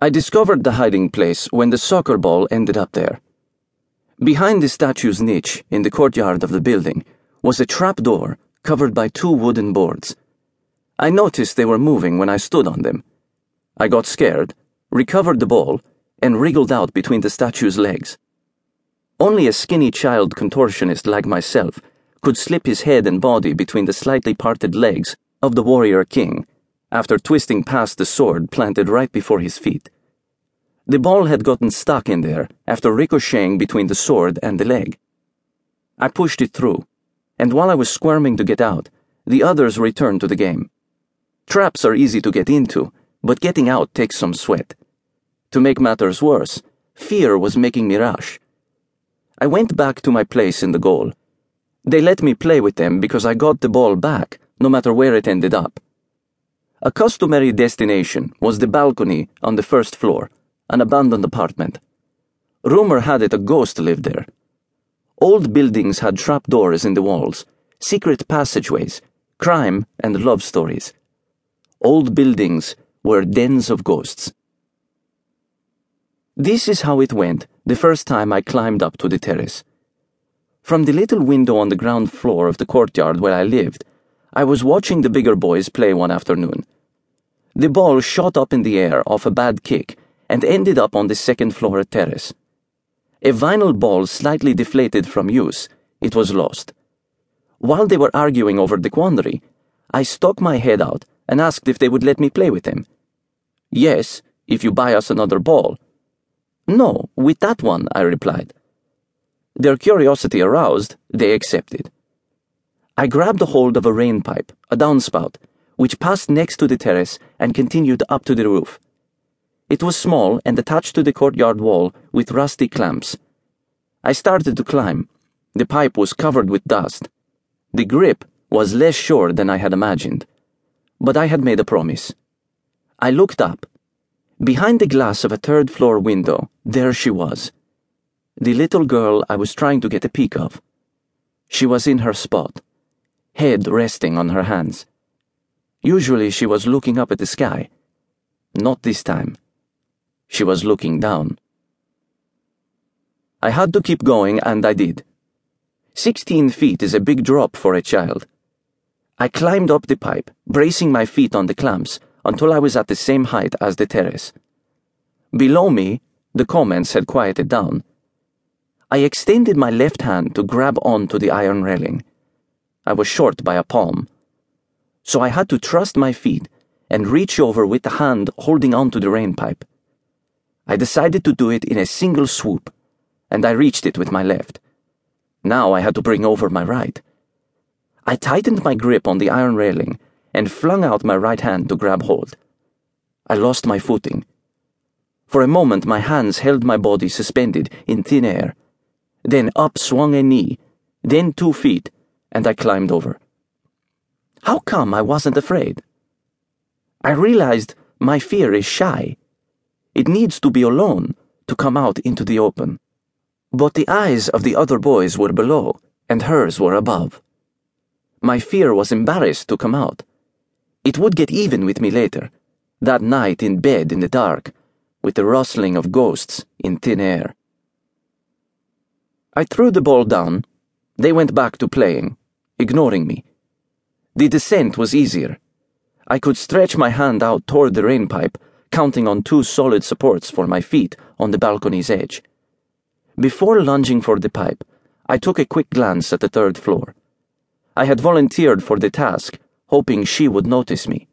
I discovered the hiding place when the soccer ball ended up there. Behind the statue's niche in the courtyard of the building was a trap door covered by two wooden boards. I noticed they were moving when I stood on them. I got scared, recovered the ball, and wriggled out between the statue's legs. Only a skinny child contortionist like myself could slip his head and body between the slightly parted legs of the warrior king after twisting past the sword planted right before his feet. The ball had gotten stuck in there after ricocheting between the sword and the leg. I pushed it through, and while I was squirming to get out, the others returned to the game. Traps are easy to get into, but getting out takes some sweat. To make matters worse, fear was making me rush. I went back to my place in the goal. They let me play with them because I got the ball back, no matter where it ended up. A customary destination was the balcony on the first floor, an abandoned apartment. Rumor had it a ghost lived there. Old buildings had trapdoors in the walls, secret passageways, crime, and love stories. Old buildings were dens of ghosts. This is how it went the first time I climbed up to the terrace. From the little window on the ground floor of the courtyard where I lived, I was watching the bigger boys play one afternoon. The ball shot up in the air off a bad kick and ended up on the second floor terrace. A vinyl ball slightly deflated from use, it was lost. While they were arguing over the quandary, I stuck my head out and asked if they would let me play with them. Yes, if you buy us another ball. No, with that one, I replied. Their curiosity aroused, they accepted. I grabbed a hold of a rain pipe, a downspout, which passed next to the terrace and continued up to the roof. It was small and attached to the courtyard wall with rusty clamps. I started to climb. The pipe was covered with dust. The grip was less sure than I had imagined. But I had made a promise. I looked up. Behind the glass of a third floor window, there she was. The little girl I was trying to get a peek of. She was in her spot head resting on her hands. Usually she was looking up at the sky. Not this time. She was looking down. I had to keep going, and I did. Sixteen feet is a big drop for a child. I climbed up the pipe, bracing my feet on the clamps until I was at the same height as the terrace. Below me, the comments had quieted down. I extended my left hand to grab onto the iron railing. I was short by a palm. So I had to trust my feet and reach over with the hand holding onto the rain pipe. I decided to do it in a single swoop, and I reached it with my left. Now I had to bring over my right. I tightened my grip on the iron railing and flung out my right hand to grab hold. I lost my footing. For a moment, my hands held my body suspended in thin air. Then up swung a knee, then two feet and I climbed over. How come I wasn't afraid? I realized my fear is shy. It needs to be alone to come out into the open. But the eyes of the other boys were below, and hers were above. My fear was embarrassed to come out. It would get even with me later, that night in bed in the dark, with the rustling of ghosts in thin air. I threw the ball down they went back to playing, ignoring me. The descent was easier. I could stretch my hand out toward the rainpipe, counting on two solid supports for my feet on the balcony's edge. Before lunging for the pipe, I took a quick glance at the third floor. I had volunteered for the task, hoping she would notice me.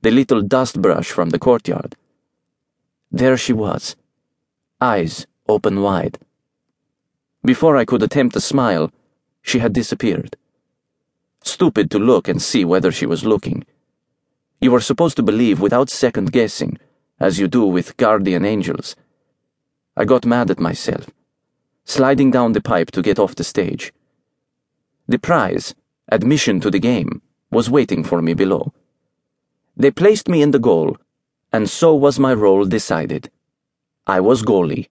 The little dust brush from the courtyard. There she was, eyes open wide. Before I could attempt a smile, she had disappeared. Stupid to look and see whether she was looking. You were supposed to believe without second guessing, as you do with guardian angels. I got mad at myself, sliding down the pipe to get off the stage. The prize, admission to the game, was waiting for me below. They placed me in the goal, and so was my role decided. I was goalie.